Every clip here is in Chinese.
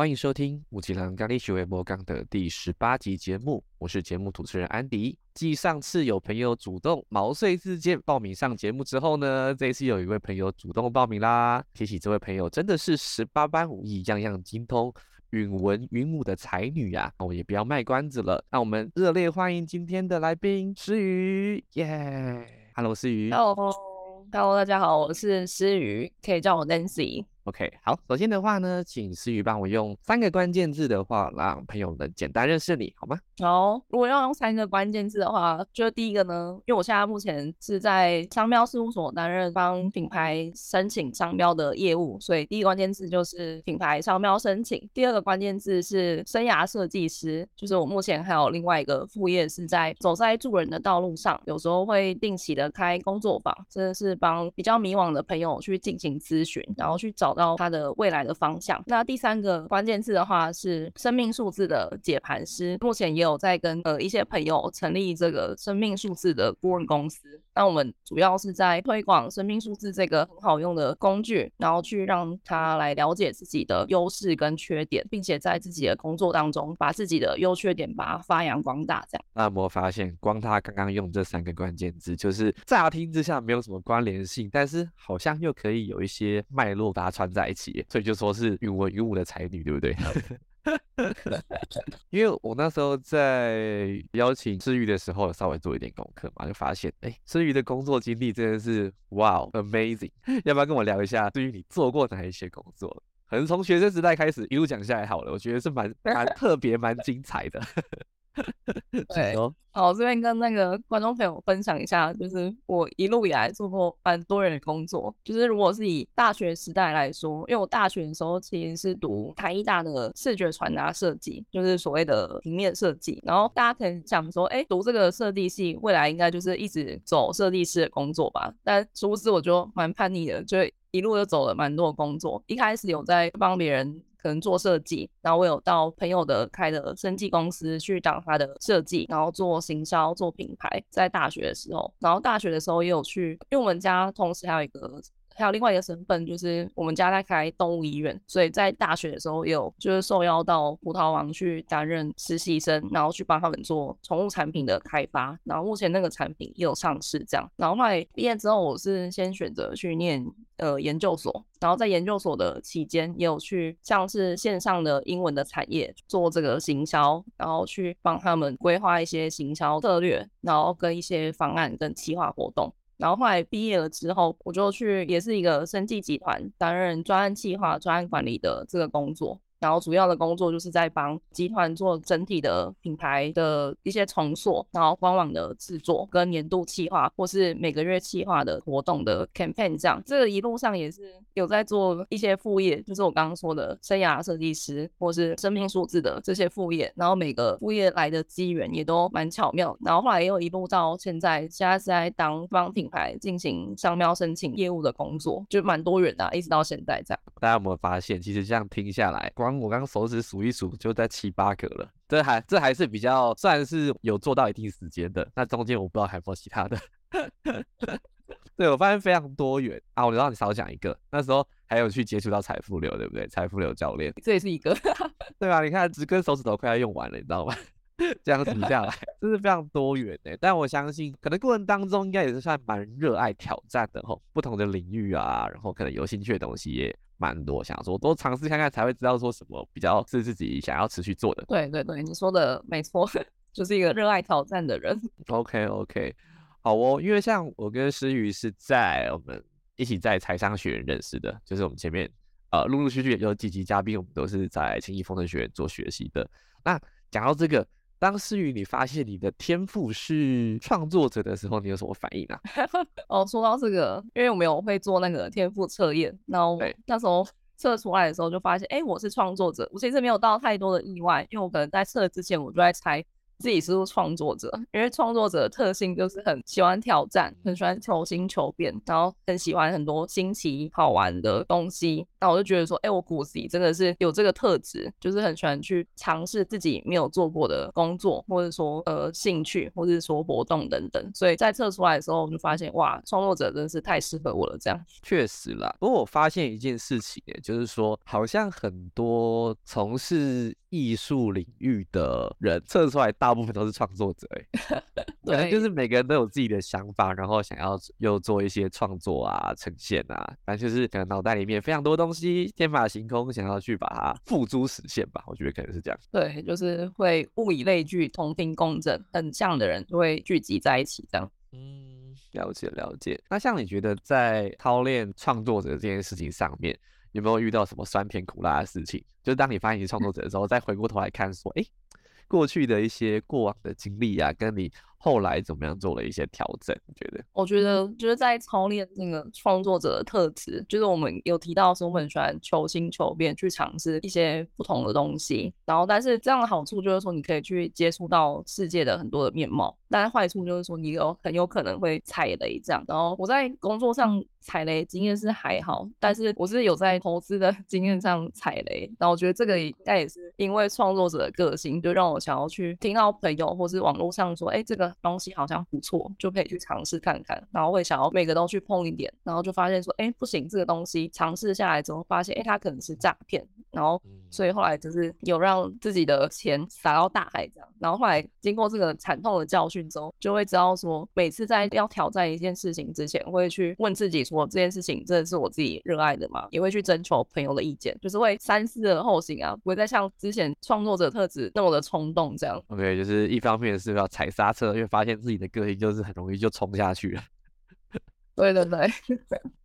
欢迎收听五吉郎咖喱学微博刚的第十八集节目，我是节目主持人安迪。继上次有朋友主动毛遂自荐报名上节目之后呢，这一次有一位朋友主动报名啦。提起这位朋友，真的是十八般武艺，样样精通，允文允武的才女呀！我也不要卖关子了，让我们热烈欢迎今天的来宾诗雨，耶！Hello，诗雨。Hello，Hello，大家好，我是诗雨，可以叫我 Nancy。OK，好，首先的话呢，请思雨帮我用三个关键字的话，让朋友们简单认识你，好吗？好，如果要用三个关键字的话，就第一个呢，因为我现在目前是在商标事务所担任帮品牌申请商标的业务，所以第一个关键字就是品牌商标申请。第二个关键字是生涯设计师，就是我目前还有另外一个副业是在走在助人的道路上，有时候会定期的开工作坊，真的是帮比较迷惘的朋友去进行咨询，然后去找到他的未来的方向。那第三个关键字的话是生命数字的解盘师，目前也有。在跟呃一些朋友成立这个生命数字的顾问公司，那我们主要是在推广生命数字这个很好用的工具，然后去让他来了解自己的优势跟缺点，并且在自己的工作当中把自己的优缺点把它发扬光大。这样，那有没有发现，光他刚刚用这三个关键字，就是乍听之下没有什么关联性，但是好像又可以有一些脉络把它穿在一起，所以就说是云文云武的才女，对不对？因为我那时候在邀请志宇的时候，稍微做一点功课嘛，就发现，哎，志宇的工作经历真的是哇，amazing！要不要跟我聊一下，对于你做过哪一些工作？可能从学生时代开始一路讲下来好了，我觉得是蛮蛮特别、蛮精彩的。对，好，这边跟那个观众朋友分享一下，就是我一路以来做过蛮多人的工作。就是如果是以大学时代来说，因为我大学的时候其实是读台艺大的视觉传达设计，就是所谓的平面设计。然后大家可能想说，哎，读这个设计系，未来应该就是一直走设计师的工作吧？但殊不知，我就蛮叛逆的，就一路就走了蛮多工作。一开始有在帮别人。可能做设计，然后我有到朋友的开的生计公司去当他的设计，然后做行销、做品牌。在大学的时候，然后大学的时候也有去，因为我们家同时还有一个，还有另外一个身份，就是我们家在开动物医院，所以在大学的时候有就是受邀到葡萄王去担任实习生，然后去帮他们做宠物产品的开发。然后目前那个产品也有上市，这样。然后后来毕业之后，我是先选择去念。呃，研究所，然后在研究所的期间，也有去像是线上的英文的产业做这个行销，然后去帮他们规划一些行销策略，然后跟一些方案跟企划活动。然后后来毕业了之后，我就去也是一个生技集团担任专案计划、专案管理的这个工作。然后主要的工作就是在帮集团做整体的品牌的一些重塑，然后官网的制作跟年度企划或是每个月企划的活动的 campaign 这样。这个一路上也是有在做一些副业，就是我刚刚说的生涯设计师或是生命数字的这些副业。然后每个副业来的机缘也都蛮巧妙。然后后来又一路到现在，现在是在当帮品牌进行商标申请业务的工作，就蛮多元的，一直到现在这样。大家有没有发现，其实这样听下来，光我刚手指数一数，就在七八个了。这还这还是比较算是有做到一定时间的。那中间我不知道还有没有其他的。对我发现非常多元啊！我让你少讲一个。那时候还有去接触到财富流，对不对？财富流教练，这也是一个，对吧？你看，只根手指头快要用完了，你知道吗？这样子下来，真是非常多元的。但我相信，可能过程当中应该也是算蛮热爱挑战的吼，不同的领域啊，然后可能有兴趣的东西也。蛮多，想说多尝试看看，才会知道说什么比较是自己想要持续做的。对对对，你说的没错，就是一个热爱挑战的人。OK OK，好哦，因为像我跟诗雨是在我们一起在财商学院认识的，就是我们前面呃陆陆续续有几集嘉宾，我们都是在轻易丰盛学院做学习的。那讲到这个。当思雨，你发现你的天赋是创作者的时候，你有什么反应啊？哦，说到这个，因为我们有会做那个天赋测验，然后那时候测出来的时候就发现，哎，我是创作者。我其实没有到太多的意外，因为我可能在测之前我就在猜自己是创作者，因为创作者的特性就是很喜欢挑战，很喜欢求新求变，然后很喜欢很多新奇好玩的东西。那我就觉得说，哎，我骨子里真的是有这个特质，就是很喜欢去尝试自己没有做过的工作，或者说呃兴趣，或者说活动等等。所以在测出来的时候，我就发现哇，创作者真是太适合我了。这样确实啦。不过我发现一件事情，就是说好像很多从事艺术领域的人测出来，大部分都是创作者。哎，对，就是每个人都有自己的想法，然后想要又做一些创作啊、呈现啊，反正就是可能脑袋里面非常多东。东西天马行空，想要去把它付诸实现吧？我觉得可能是这样。对，就是会物以类聚，同频共振，很像的人就会聚集在一起，这样。嗯，了解了解。那像你觉得在操练创作者这件事情上面，有没有遇到什么酸甜苦辣的事情？就是当你发现你是创作者的时候，再回过头来看，说，哎，过去的一些过往的经历啊，跟你。后来怎么样做了一些调整？你觉得？我觉得就是在操练那个创作者的特质，就是我们有提到说，我很喜欢求新求变，去尝试一些不同的东西。然后，但是这样的好处就是说，你可以去接触到世界的很多的面貌。但是坏处就是说，你有很有可能会踩雷这样。然后我在工作上踩雷经验是还好，但是我是有在投资的 经验上踩雷。然后我觉得这个应该也是因为创作者的个性，就让我想要去听到朋友或是网络上说，哎，这个。东西好像不错，就可以去尝试看看，然后会想要每个都去碰一点，然后就发现说，哎，不行，这个东西尝试下来之后，发现，哎，它可能是诈骗，然后，所以后来就是有让自己的钱撒到大海这样，然后后来经过这个惨痛的教训之后，就会知道说，每次在要挑战一件事情之前，会去问自己说，这件事情真的是我自己热爱的吗？也会去征求朋友的意见，就是会三思而后行啊，不会再像之前创作者特质那么的冲动这样。OK，就是一方面是要踩刹车，因为发现自己的个性就是很容易就冲下去了。对 对对。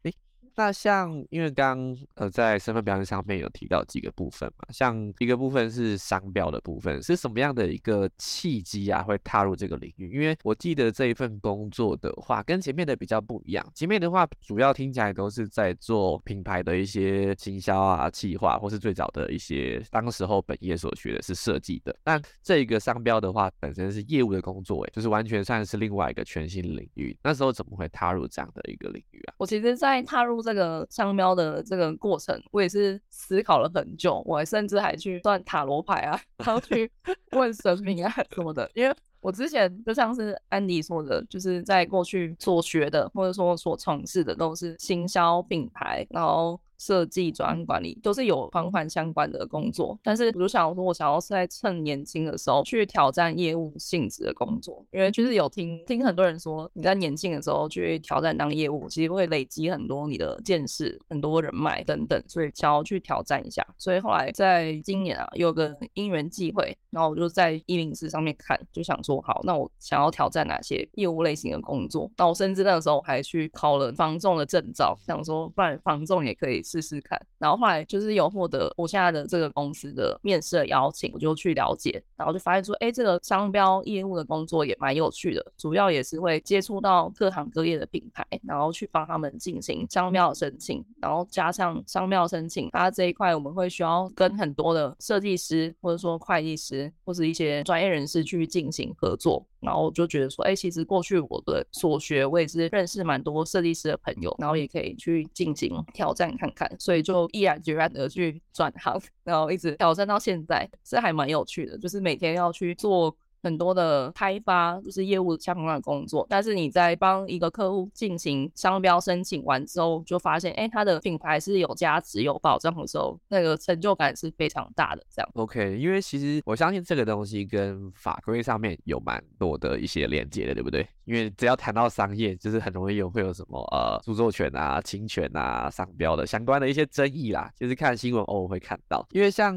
那像，因为刚呃在身份标签上面有提到几个部分嘛，像一个部分是商标的部分，是什么样的一个契机啊，会踏入这个领域？因为我记得这一份工作的话，跟前面的比较不一样，前面的话主要听起来都是在做品牌的一些行销啊、企划，或是最早的一些当时候本业所学的是设计的，但这个商标的话本身是业务的工作，哎，就是完全算是另外一个全新领域。那时候怎么会踏入这样的一个领域啊？我其实，在踏入这个商标的这个过程，我也是思考了很久，我还甚至还去算塔罗牌啊，然后去 问神明啊什么的。因为我之前就像是安迪说的，就是在过去所学的或者说所从事的都是行销品牌，然后。设计、专案管理都是有环环相关的工作，但是我就想说，我想要是在趁年轻的时候去挑战业务性质的工作，因为就是有听听很多人说，你在年轻的时候去挑战当业务，其实会累积很多你的见识、很多人脉等等，所以想要去挑战一下。所以后来在今年啊，有个因缘际会，然后我就在一零四上面看，就想说，好，那我想要挑战哪些业务类型的工作？那我甚至那个时候还去考了防重的证照，想说，不然防重也可以。试试看，然后后来就是有获得我现在的这个公司的面试的邀请，我就去了解，然后就发现说，哎，这个商标业务的工作也蛮有趣的，主要也是会接触到各行各业的品牌，然后去帮他们进行商标申请，然后加上商标申请，它这一块我们会需要跟很多的设计师或者说会计师或是一些专业人士去进行合作。然后我就觉得说，哎，其实过去我的所学，我也是认识蛮多设计师的朋友，然后也可以去进行挑战看看，所以就毅然决然的去转行，然后一直挑战到现在，是还蛮有趣的，就是每天要去做。很多的开发就是业务相关的工作，但是你在帮一个客户进行商标申请完之后，就发现，哎，他的品牌是有价值、有保障的时候，那个成就感是非常大的。这样，OK，因为其实我相信这个东西跟法规上面有蛮多的一些连接的，对不对？因为只要谈到商业，就是很容易有会有什么呃著作权啊、侵权啊、商标的相关的一些争议啦，就是看新闻偶尔会看到，因为像。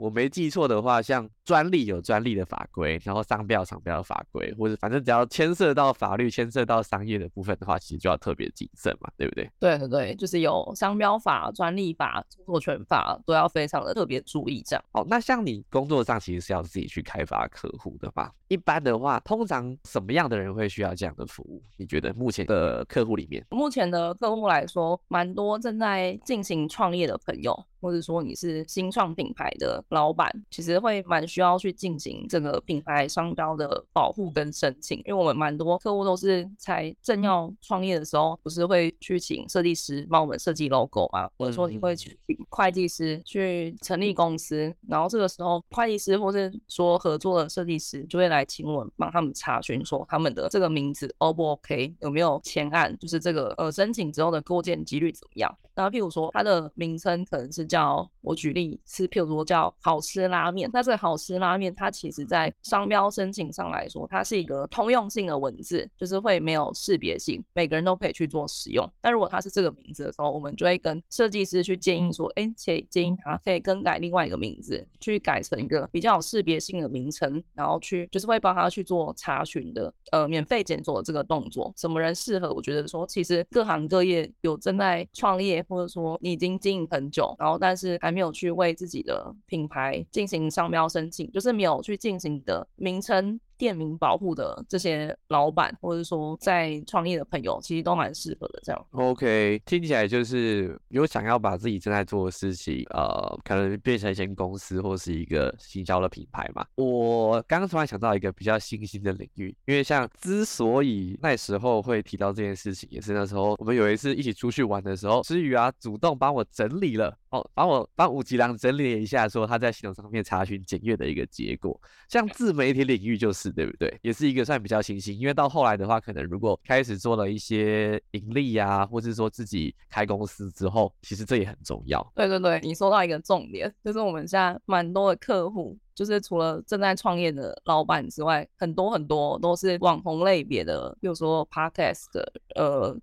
我没记错的话，像专利有专利的法规，然后商标商标的法规，或者反正只要牵涉到法律、牵涉到商业的部分的话，其实就要特别谨慎嘛，对不对？对对对，就是有商标法、专利法、著作权法都要非常的特别注意这样。哦，那像你工作上其实是要自己去开发客户的嘛？一般的话，通常什么样的人会需要这样的服务？你觉得目前的客户里面，目前的客户来说，蛮多正在进行创业的朋友。或者说你是新创品牌的老板，其实会蛮需要去进行这个品牌商标的保护跟申请，因为我们蛮多客户都是才正要创业的时候，不是会去请设计师帮我们设计 logo 啊，或者说你会去请会计师去成立公司，然后这个时候会计师或是说合作的设计师就会来请我们帮他们查询说他们的这个名字 O 不 OK，有没有前案，就是这个呃申请之后的构建几率怎么样？那譬如说它的名称可能是叫我举例是譬如说叫好吃拉面，那这个好吃拉面它其实在商标申请上来说，它是一个通用性的文字，就是会没有识别性，每个人都可以去做使用。但如果它是这个名字的时候，我们就会跟设计师去建议说，哎，且建议他可以更改另外一个名字，去改成一个比较有识别性的名称，然后去就是会帮他去做查询的，呃，免费检索的这个动作。什么人适合？我觉得说，其实各行各业有正在创业。或者说你已经经营很久，然后但是还没有去为自己的品牌进行商标申请，就是没有去进行的名称。店名保护的这些老板，或者说在创业的朋友，其实都蛮适合的。这样，OK，听起来就是有想要把自己正在做的事情，呃，可能变成一间公司或是一个新销的品牌嘛。我刚刚突然想到一个比较新兴的领域，因为像之所以那时候会提到这件事情，也是那时候我们有一次一起出去玩的时候，思雨啊主动帮我整理了。哦，帮我帮五吉郎整理了一下，说他在系统上面查询检阅的一个结果。像自媒体领域就是，对不对？也是一个算比较新兴。因为到后来的话，可能如果开始做了一些盈利呀，或者说自己开公司之后，其实这也很重要。对对对，你说到一个重点，就是我们现在蛮多的客户，就是除了正在创业的老板之外，很多很多都是网红类别的，比如说 podcast 的，呃。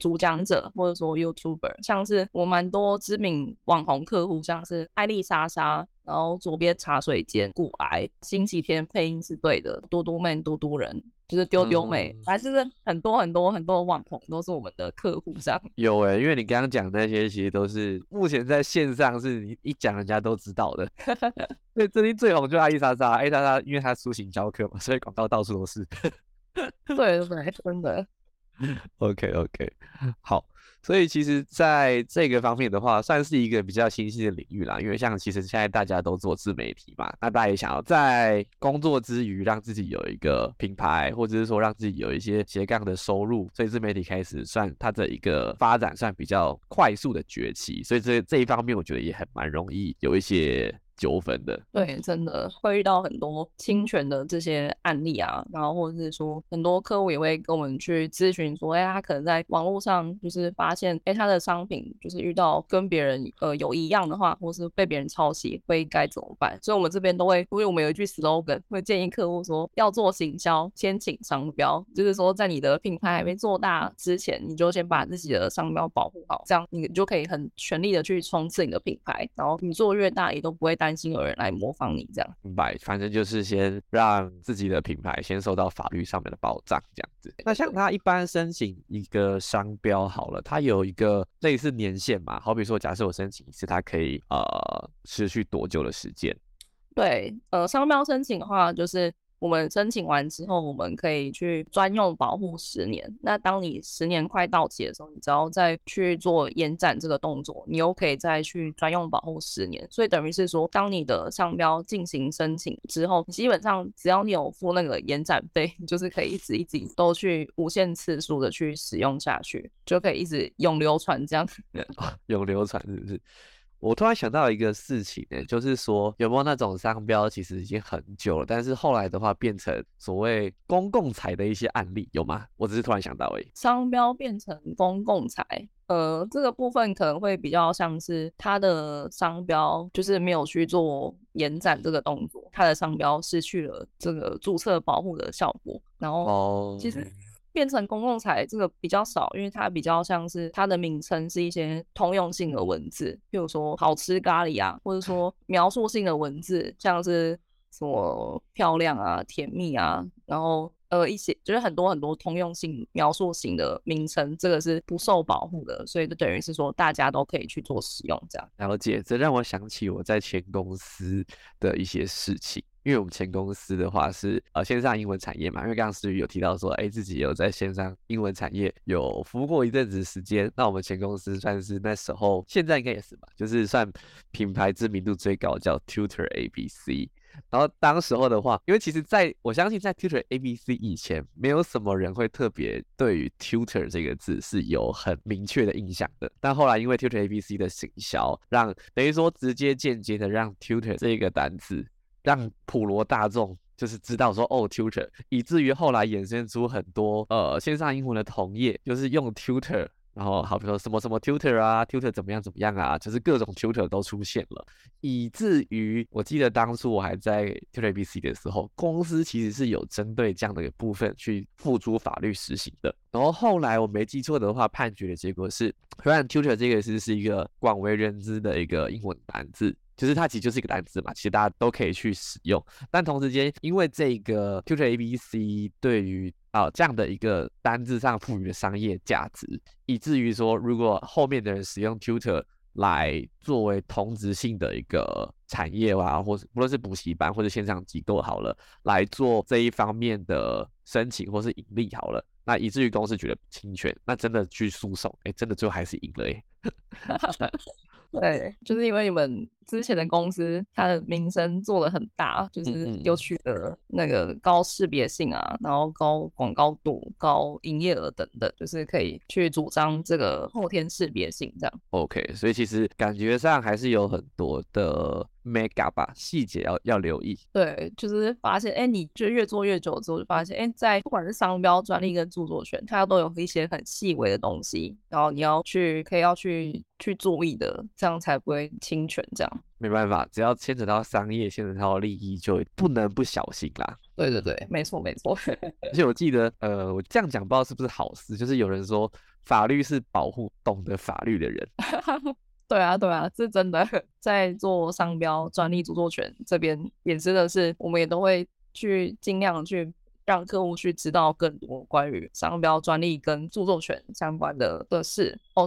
主讲者或者说 YouTuber，像是我蛮多知名网红客户，像是艾丽莎莎，然后左边茶水间、骨癌、星期天配音是对的，多多妹、多多人，就是丢丢妹，还是很多很多很多网红都是我们的客户。这样有哎，因为你刚刚讲那些，其实都是目前在线上是你一讲人家都知道的。对，最近最红就阿丽莎莎，艾丽莎莎因为她出行教课嘛，所以广告到处都是。对对，真的。OK OK，好，所以其实在这个方面的话，算是一个比较新兴的领域啦。因为像其实现在大家都做自媒体嘛，那大家也想要在工作之余让自己有一个品牌，或者是说让自己有一些斜杠的收入，所以自媒体开始算它的一个发展算比较快速的崛起。所以这这一方面，我觉得也很蛮容易有一些。纠纷的，对，真的会遇到很多侵权的这些案例啊，然后或者是说很多客户也会跟我们去咨询说，哎，他可能在网络上就是发现，哎，他的商品就是遇到跟别人呃有一样的话，或是被别人抄袭，会该怎么办？所以我们这边都会，因为我们有一句 slogan，会建议客户说，要做行销，先请商标，就是说在你的品牌还没做大之前，你就先把自己的商标保护好，这样你就可以很全力的去冲刺你的品牌，然后你做越大，也都不会担。担心有人来模仿你这样，明白？反正就是先让自己的品牌先受到法律上面的保障，这样子。那像他一般申请一个商标好了，他有一个类似年限嘛？好比说，假设我申请一次，它可以呃持续多久的时间？对，呃，商标申请的话，就是。我们申请完之后，我们可以去专用保护十年。那当你十年快到期的时候，你只要再去做延展这个动作，你又可以再去专用保护十年。所以等于是说，当你的商标进行申请之后，基本上只要你有付那个延展费，就是可以一直一直都去无限次数的去使用下去，就可以一直永流传这样。永流传是不是？我突然想到一个事情呢，就是说有没有那种商标其实已经很久了，但是后来的话变成所谓公共财的一些案例有吗？我只是突然想到而已。商标变成公共财，呃，这个部分可能会比较像是它的商标就是没有去做延展这个动作，它的商标失去了这个注册保护的效果，然后其实。变成公共财这个比较少，因为它比较像是它的名称是一些通用性的文字，譬如说好吃咖喱啊，或者说描述性的文字，像是什么漂亮啊、甜蜜啊，然后呃一些就是很多很多通用性描述型的名称，这个是不受保护的，所以就等于是说大家都可以去做使用这样。了解，这让我想起我在前公司的一些事情。因为我们前公司的话是呃线上英文产业嘛，因为刚刚思雨有提到说，哎，自己有在线上英文产业有服务过一阵子时间，那我们前公司算是那时候，现在应该也是吧，就是算品牌知名度最高，叫 Tutor ABC。然后当时候的话，因为其实在我相信在 Tutor ABC 以前，没有什么人会特别对于 Tutor 这个字是有很明确的印象的。但后来因为 Tutor ABC 的行销，让等于说直接间接的让 Tutor 这个单词让普罗大众就是知道说哦 Tutor，以至于后来衍生出很多呃线上英文的同业，就是用 Tutor。然后，好比说什么什么 tutor 啊，tutor 怎么样怎么样啊，就是各种 tutor 都出现了，以至于我记得当初我还在 tutor ABC 的时候，公司其实是有针对这样的一个部分去付诸法律实行的。然后后来我没记错的话，判决的结果是，虽然 tutor 这个是是一个广为人知的一个英文单字，就是它其实就是一个单字嘛，其实大家都可以去使用。但同时间，因为这个 tutor ABC 对于啊，这样的一个单字上赋予的商业价值，以至于说，如果后面的人使用 tutor 来作为同质性的一个产业啊，或是不论是补习班或者线上机构好了，来做这一方面的申请或是盈利好了，那以至于公司觉得侵权，那真的去诉讼，哎，真的最后还是赢了哎。对，就是因为你们之前的公司，它的名声做的很大，就是有取得那个高识别性啊，然后高广告度、高营业额等等，就是可以去主张这个后天识别性这样。OK，所以其实感觉上还是有很多的 mega 吧，细节要要留意。对，就是发现，哎，你就越做越久之后，就发现，哎，在不管是商标、专利跟著作权，它都有一些很细微的东西，然后你要去，可以要去去注意的。这样才不会侵权，这样没办法，只要牵扯到商业，牵扯到利益，就不能不小心啦。对对对，没错没错。而且我记得，呃，我这样讲不知道是不是好事，就是有人说法律是保护懂得法律的人。对啊对啊，是真的。在做商标、专利、著作权这边，也真的是，我们也都会去尽量去让客户去知道更多关于商标、专利跟著作权相关的的事哦。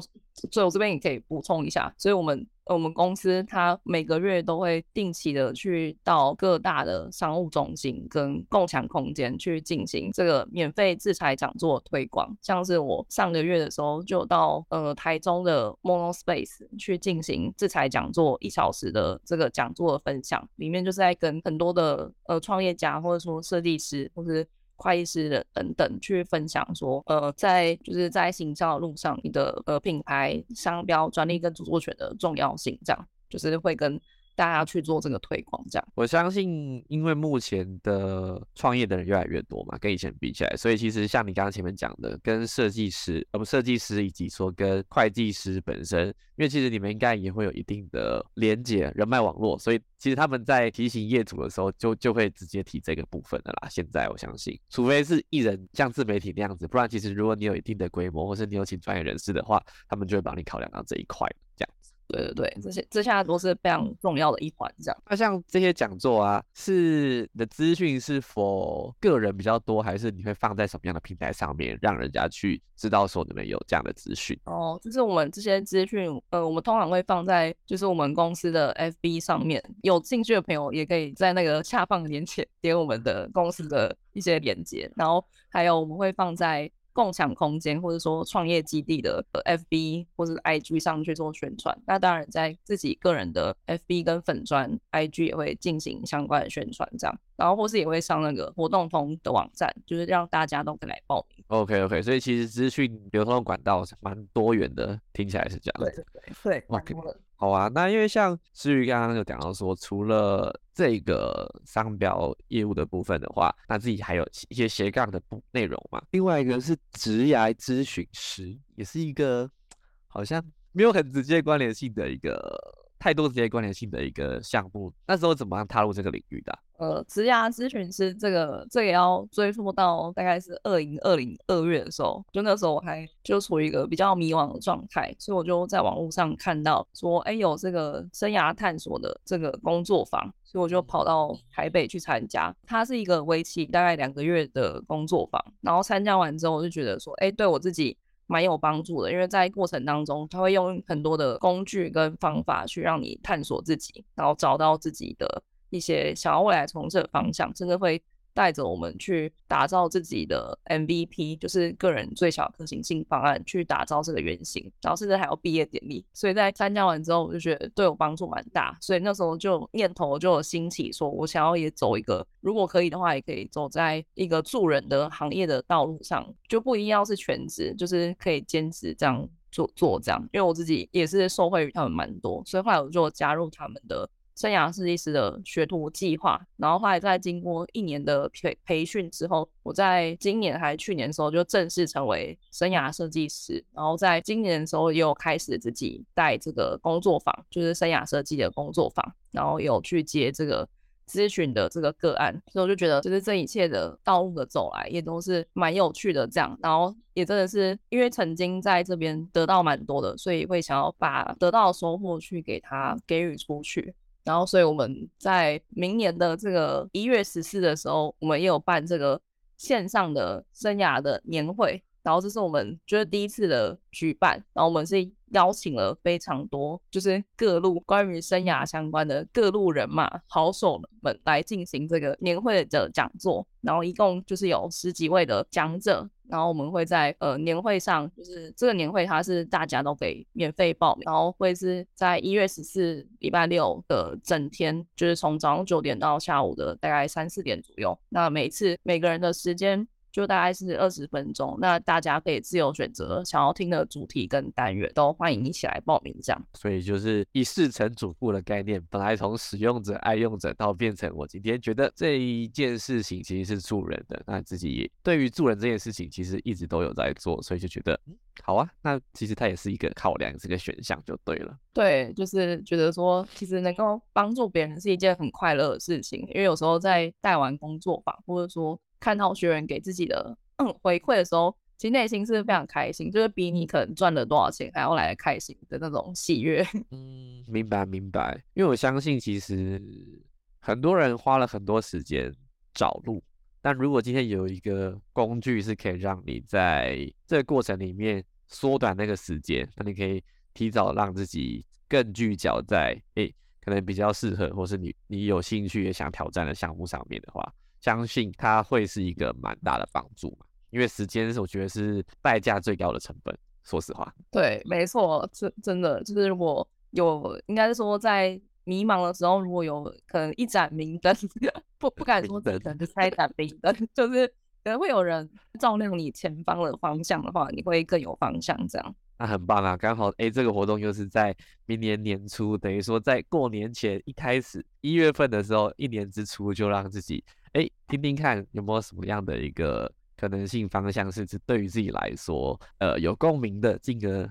所以我这边也可以补充一下，所以我们我们公司它每个月都会定期的去到各大的商务中心跟共享空间去进行这个免费制裁讲座推广。像是我上个月的时候就到呃台中的 Mono Space 去进行制裁讲座一小时的这个讲座的分享，里面就是在跟很多的呃创业家或者说设计师或是。会计师的等等去分享说，呃，在就是在行销的路上，你的呃品牌、商标、专利跟著作权的重要性，这样就是会跟。大家去做这个推广，这样我相信，因为目前的创业的人越来越多嘛，跟以前比起来，所以其实像你刚刚前面讲的，跟设计师，呃不，设计师以及说跟会计师本身，因为其实你们应该也会有一定的连接人脉网络，所以其实他们在提醒业主的时候，就就会直接提这个部分的啦。现在我相信，除非是艺人像自媒体那样子，不然其实如果你有一定的规模，或是你有请专业人士的话，他们就会帮你考量到这一块。这样对对对，这些这些都是非常重要的一环。这样，那像这些讲座啊，是的资讯是否个人比较多，还是你会放在什么样的平台上面，让人家去知道说你们有这样的资讯？哦，就是我们这些资讯，呃，我们通常会放在就是我们公司的 FB 上面，有兴趣的朋友也可以在那个下方连接点我们的公司的一些连接，然后还有我们会放在。共享空间，或者说创业基地的 FB 或者 IG 上去做宣传。那当然，在自己个人的 FB 跟粉砖 IG 也会进行相关的宣传，这样。然后或是也会上那个活动通的网站，就是让大家都可以来报名。OK OK，所以其实资讯流通的管道蛮多元的，听起来是这样。对对对，对。好啊，那因为像至于刚刚就讲到说，除了这个商标业务的部分的话，那自己还有一些斜杠的部内容嘛。另外一个是职涯咨询师，也是一个好像没有很直接关联性的一个。太多直接关联性的一个项目，那时候怎么样踏入这个领域的？呃，职涯咨询师这个，这也要追溯到大概是二零二零二月的时候，就那时候我还就处于一个比较迷惘的状态，所以我就在网络上看到说，哎，有这个生涯探索的这个工作坊，所以我就跑到台北去参加。它是一个为期大概两个月的工作坊，然后参加完之后，我就觉得说，哎，对我自己。蛮有帮助的，因为在过程当中，他会用很多的工具跟方法去让你探索自己，然后找到自己的一些想要未来从事的方向，甚至会。带着我们去打造自己的 MVP，就是个人最小可行性方案，去打造这个原型，然后甚至还有毕业典礼。所以在参加完之后，我就觉得对我帮助蛮大。所以那时候就念头就有兴起，说我想要也走一个，如果可以的话，也可以走在一个助人的行业的道路上，就不一定要是全职，就是可以兼职这样做做这样。因为我自己也是受惠于他们蛮多，所以后来我就加入他们的。生涯设计师的学徒计划，然后后来在经过一年的培培训之后，我在今年还是去年的时候就正式成为生涯设计师。然后在今年的时候也有开始自己带这个工作坊，就是生涯设计的工作坊，然后有去接这个咨询的这个个案。所以我就觉得，就是这一切的道路的走来也都是蛮有趣的。这样，然后也真的是因为曾经在这边得到蛮多的，所以会想要把得到的收获去给他给予出去。然后，所以我们在明年的这个一月十四的时候，我们也有办这个线上的生涯的年会。然后这是我们就是第一次的举办，然后我们是邀请了非常多就是各路关于生涯相关的各路人马好手们来进行这个年会的讲座，然后一共就是有十几位的讲者，然后我们会在呃年会上，就是这个年会它是大家都可以免费报名，然后会是在一月十四礼拜六的整天，就是从早上九点到下午的大概三四点左右，那每次每个人的时间。就大概是二十分钟，那大家可以自由选择想要听的主题跟单元，都欢迎一起来报名这样。所以就是一事成主顾的概念，本来从使用者、爱用者到变成我今天觉得这一件事情其实是助人的，那自己也对于助人这件事情其实一直都有在做，所以就觉得好啊。那其实它也是一个考量，这个选项就对了。对，就是觉得说，其实能够帮助别人是一件很快乐的事情，因为有时候在带完工作坊，或者说。看到学员给自己的嗯回馈的时候，其实内心是非常开心，就是比你可能赚了多少钱还要来的开心的那种喜悦。嗯，明白明白。因为我相信，其实很多人花了很多时间找路，但如果今天有一个工具是可以让你在这个过程里面缩短那个时间，那你可以提早让自己更聚焦在诶可能比较适合或是你你有兴趣也想挑战的项目上面的话。相信它会是一个蛮大的帮助嘛，因为时间是我觉得是代价最高的成本。说实话，对，没错，真真的就是如果有，应该是说在迷茫的时候，如果有可能一盏明灯，不不敢说灯，就开一盏明灯，就是可能会有人照亮你前方的方向的话，你会更有方向。这样，那很棒啊！刚好哎，这个活动又是在明年年初，等于说在过年前一开始一月份的时候，一年之初就让自己。哎，听听看有没有什么样的一个可能性方向，甚至对于自己来说，呃，有共鸣的，进而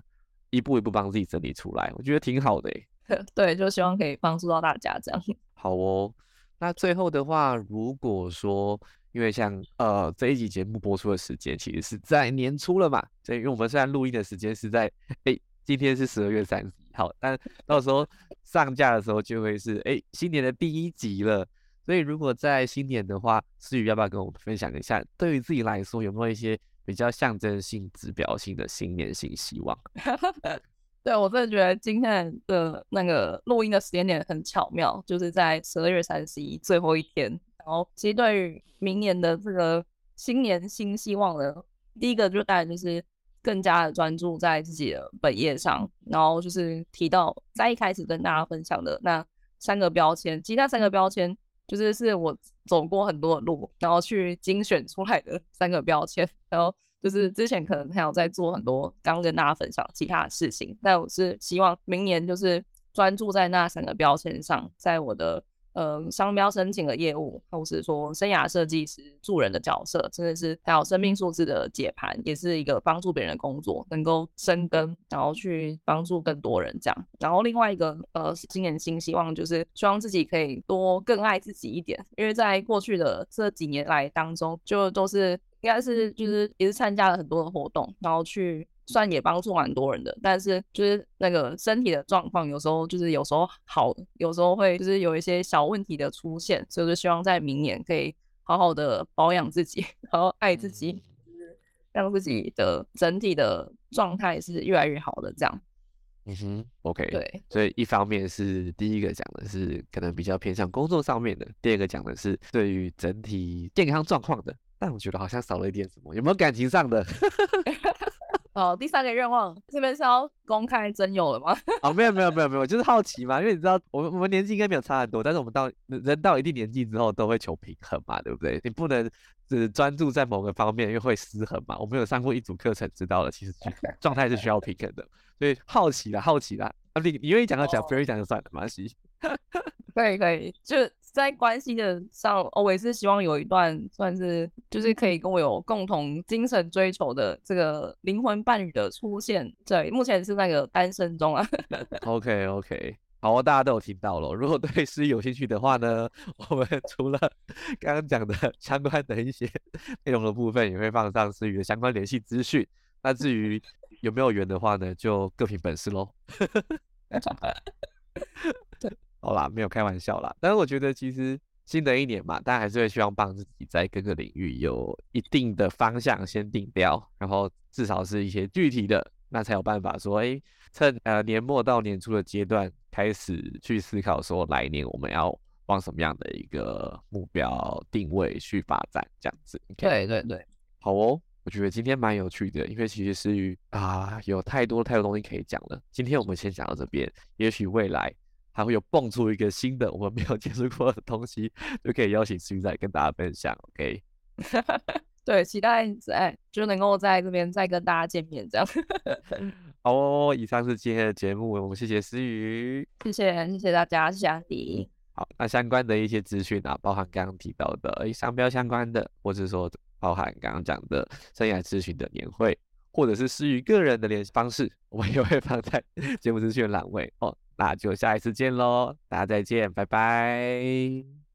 一步一步帮自己整理出来，我觉得挺好的。对，就希望可以帮助到大家这样。好哦，那最后的话，如果说，因为像呃这一集节目播出的时间其实是在年初了嘛，所以因为我们虽然录音的时间是在哎今天是十二月三十一号，但到时候上架的时候就会是哎新年的第一集了。所以，如果在新年的话，思雨要不要跟我们分享一下，对于自己来说有没有一些比较象征性、指标性的新年新希望？对我真的觉得今天的那个录音的时间点很巧妙，就是在十二月三十一最后一天。然后，其实对于明年的这个新年新希望呢，第一个就当然就是更加的专注在自己的本业上，然后就是提到在一开始跟大家分享的那三个标签，其他三个标签。就是是我走过很多的路，然后去精选出来的三个标签，然后就是之前可能还有在做很多刚跟大家分享其他的事情，但我是希望明年就是专注在那三个标签上，在我的。呃，商标申请的业务，或是说生涯设计师助人的角色，真的是还有生命数字的解盘，也是一个帮助别人的工作，能够生根，然后去帮助更多人这样。然后另外一个呃，今年新希望就是希望自己可以多更爱自己一点，因为在过去的这几年来当中，就都是应该是就是也是参加了很多的活动，然后去。算也帮助蛮多人的，但是就是那个身体的状况，有时候就是有时候好，有时候会就是有一些小问题的出现，所以就希望在明年可以好好的保养自己，然后爱自己，就是让自己的整体的状态是越来越好的这样。嗯哼，OK，对，所以一方面是第一个讲的是可能比较偏向工作上面的，第二个讲的是对于整体健康状况的。但我觉得好像少了一点什么，有没有感情上的？哦，第三个愿望这边是要公开真有了吗？哦，没有没有没有没有，就是好奇嘛，因为你知道我们我们年纪应该没有差很多，但是我们到人到一定年纪之后都会求平衡嘛，对不对？你不能只专注在某个方面，因为会失衡嘛。我们有上过一组课程，知道了，其实 状态是需要平衡的，所以好奇啦，好奇啦。啊，你你愿意讲就讲，不愿意讲就算了，没关系。可以可以，就在关系的上，我也是希望有一段算是就是可以跟我有共同精神追求的这个灵魂伴侣的出现。对，目前是那个单身中啊。OK OK，好，大家都有听到了。如果对诗有兴趣的话呢，我们除了刚刚讲的相关的一些内容的部分，也会放上诗雨的相关联系资讯。那至于有没有缘的话呢，就各凭本事喽。对，好啦，没有开玩笑啦。但是我觉得其实新的一年嘛，大家还是会希望帮自己在各个领域有一定的方向先定掉，然后至少是一些具体的，那才有办法说，哎，趁呃年末到年初的阶段开始去思考说，来年我们要往什么样的一个目标定位去发展，这样子。对对对，好哦。我觉得今天蛮有趣的，因为其实是于啊，有太多太多东西可以讲了。今天我们先讲到这边，也许未来还会有蹦出一个新的我们没有接触过的东西，就可以邀请思雨再跟大家分享。OK，对，期待在就能够在这边再跟大家见面，这样。好哦，以上是今天的节目，我们谢谢思雨，谢谢谢谢大家，谢谢安迪。好，那相关的一些资讯啊，包含刚刚提到的诶商标相关的，或者说。包含刚刚讲的生涯咨询的年会，或者是私于个人的联系方式，我们也会放在节目资讯栏位哦。那就下一次见喽，大家再见，拜拜。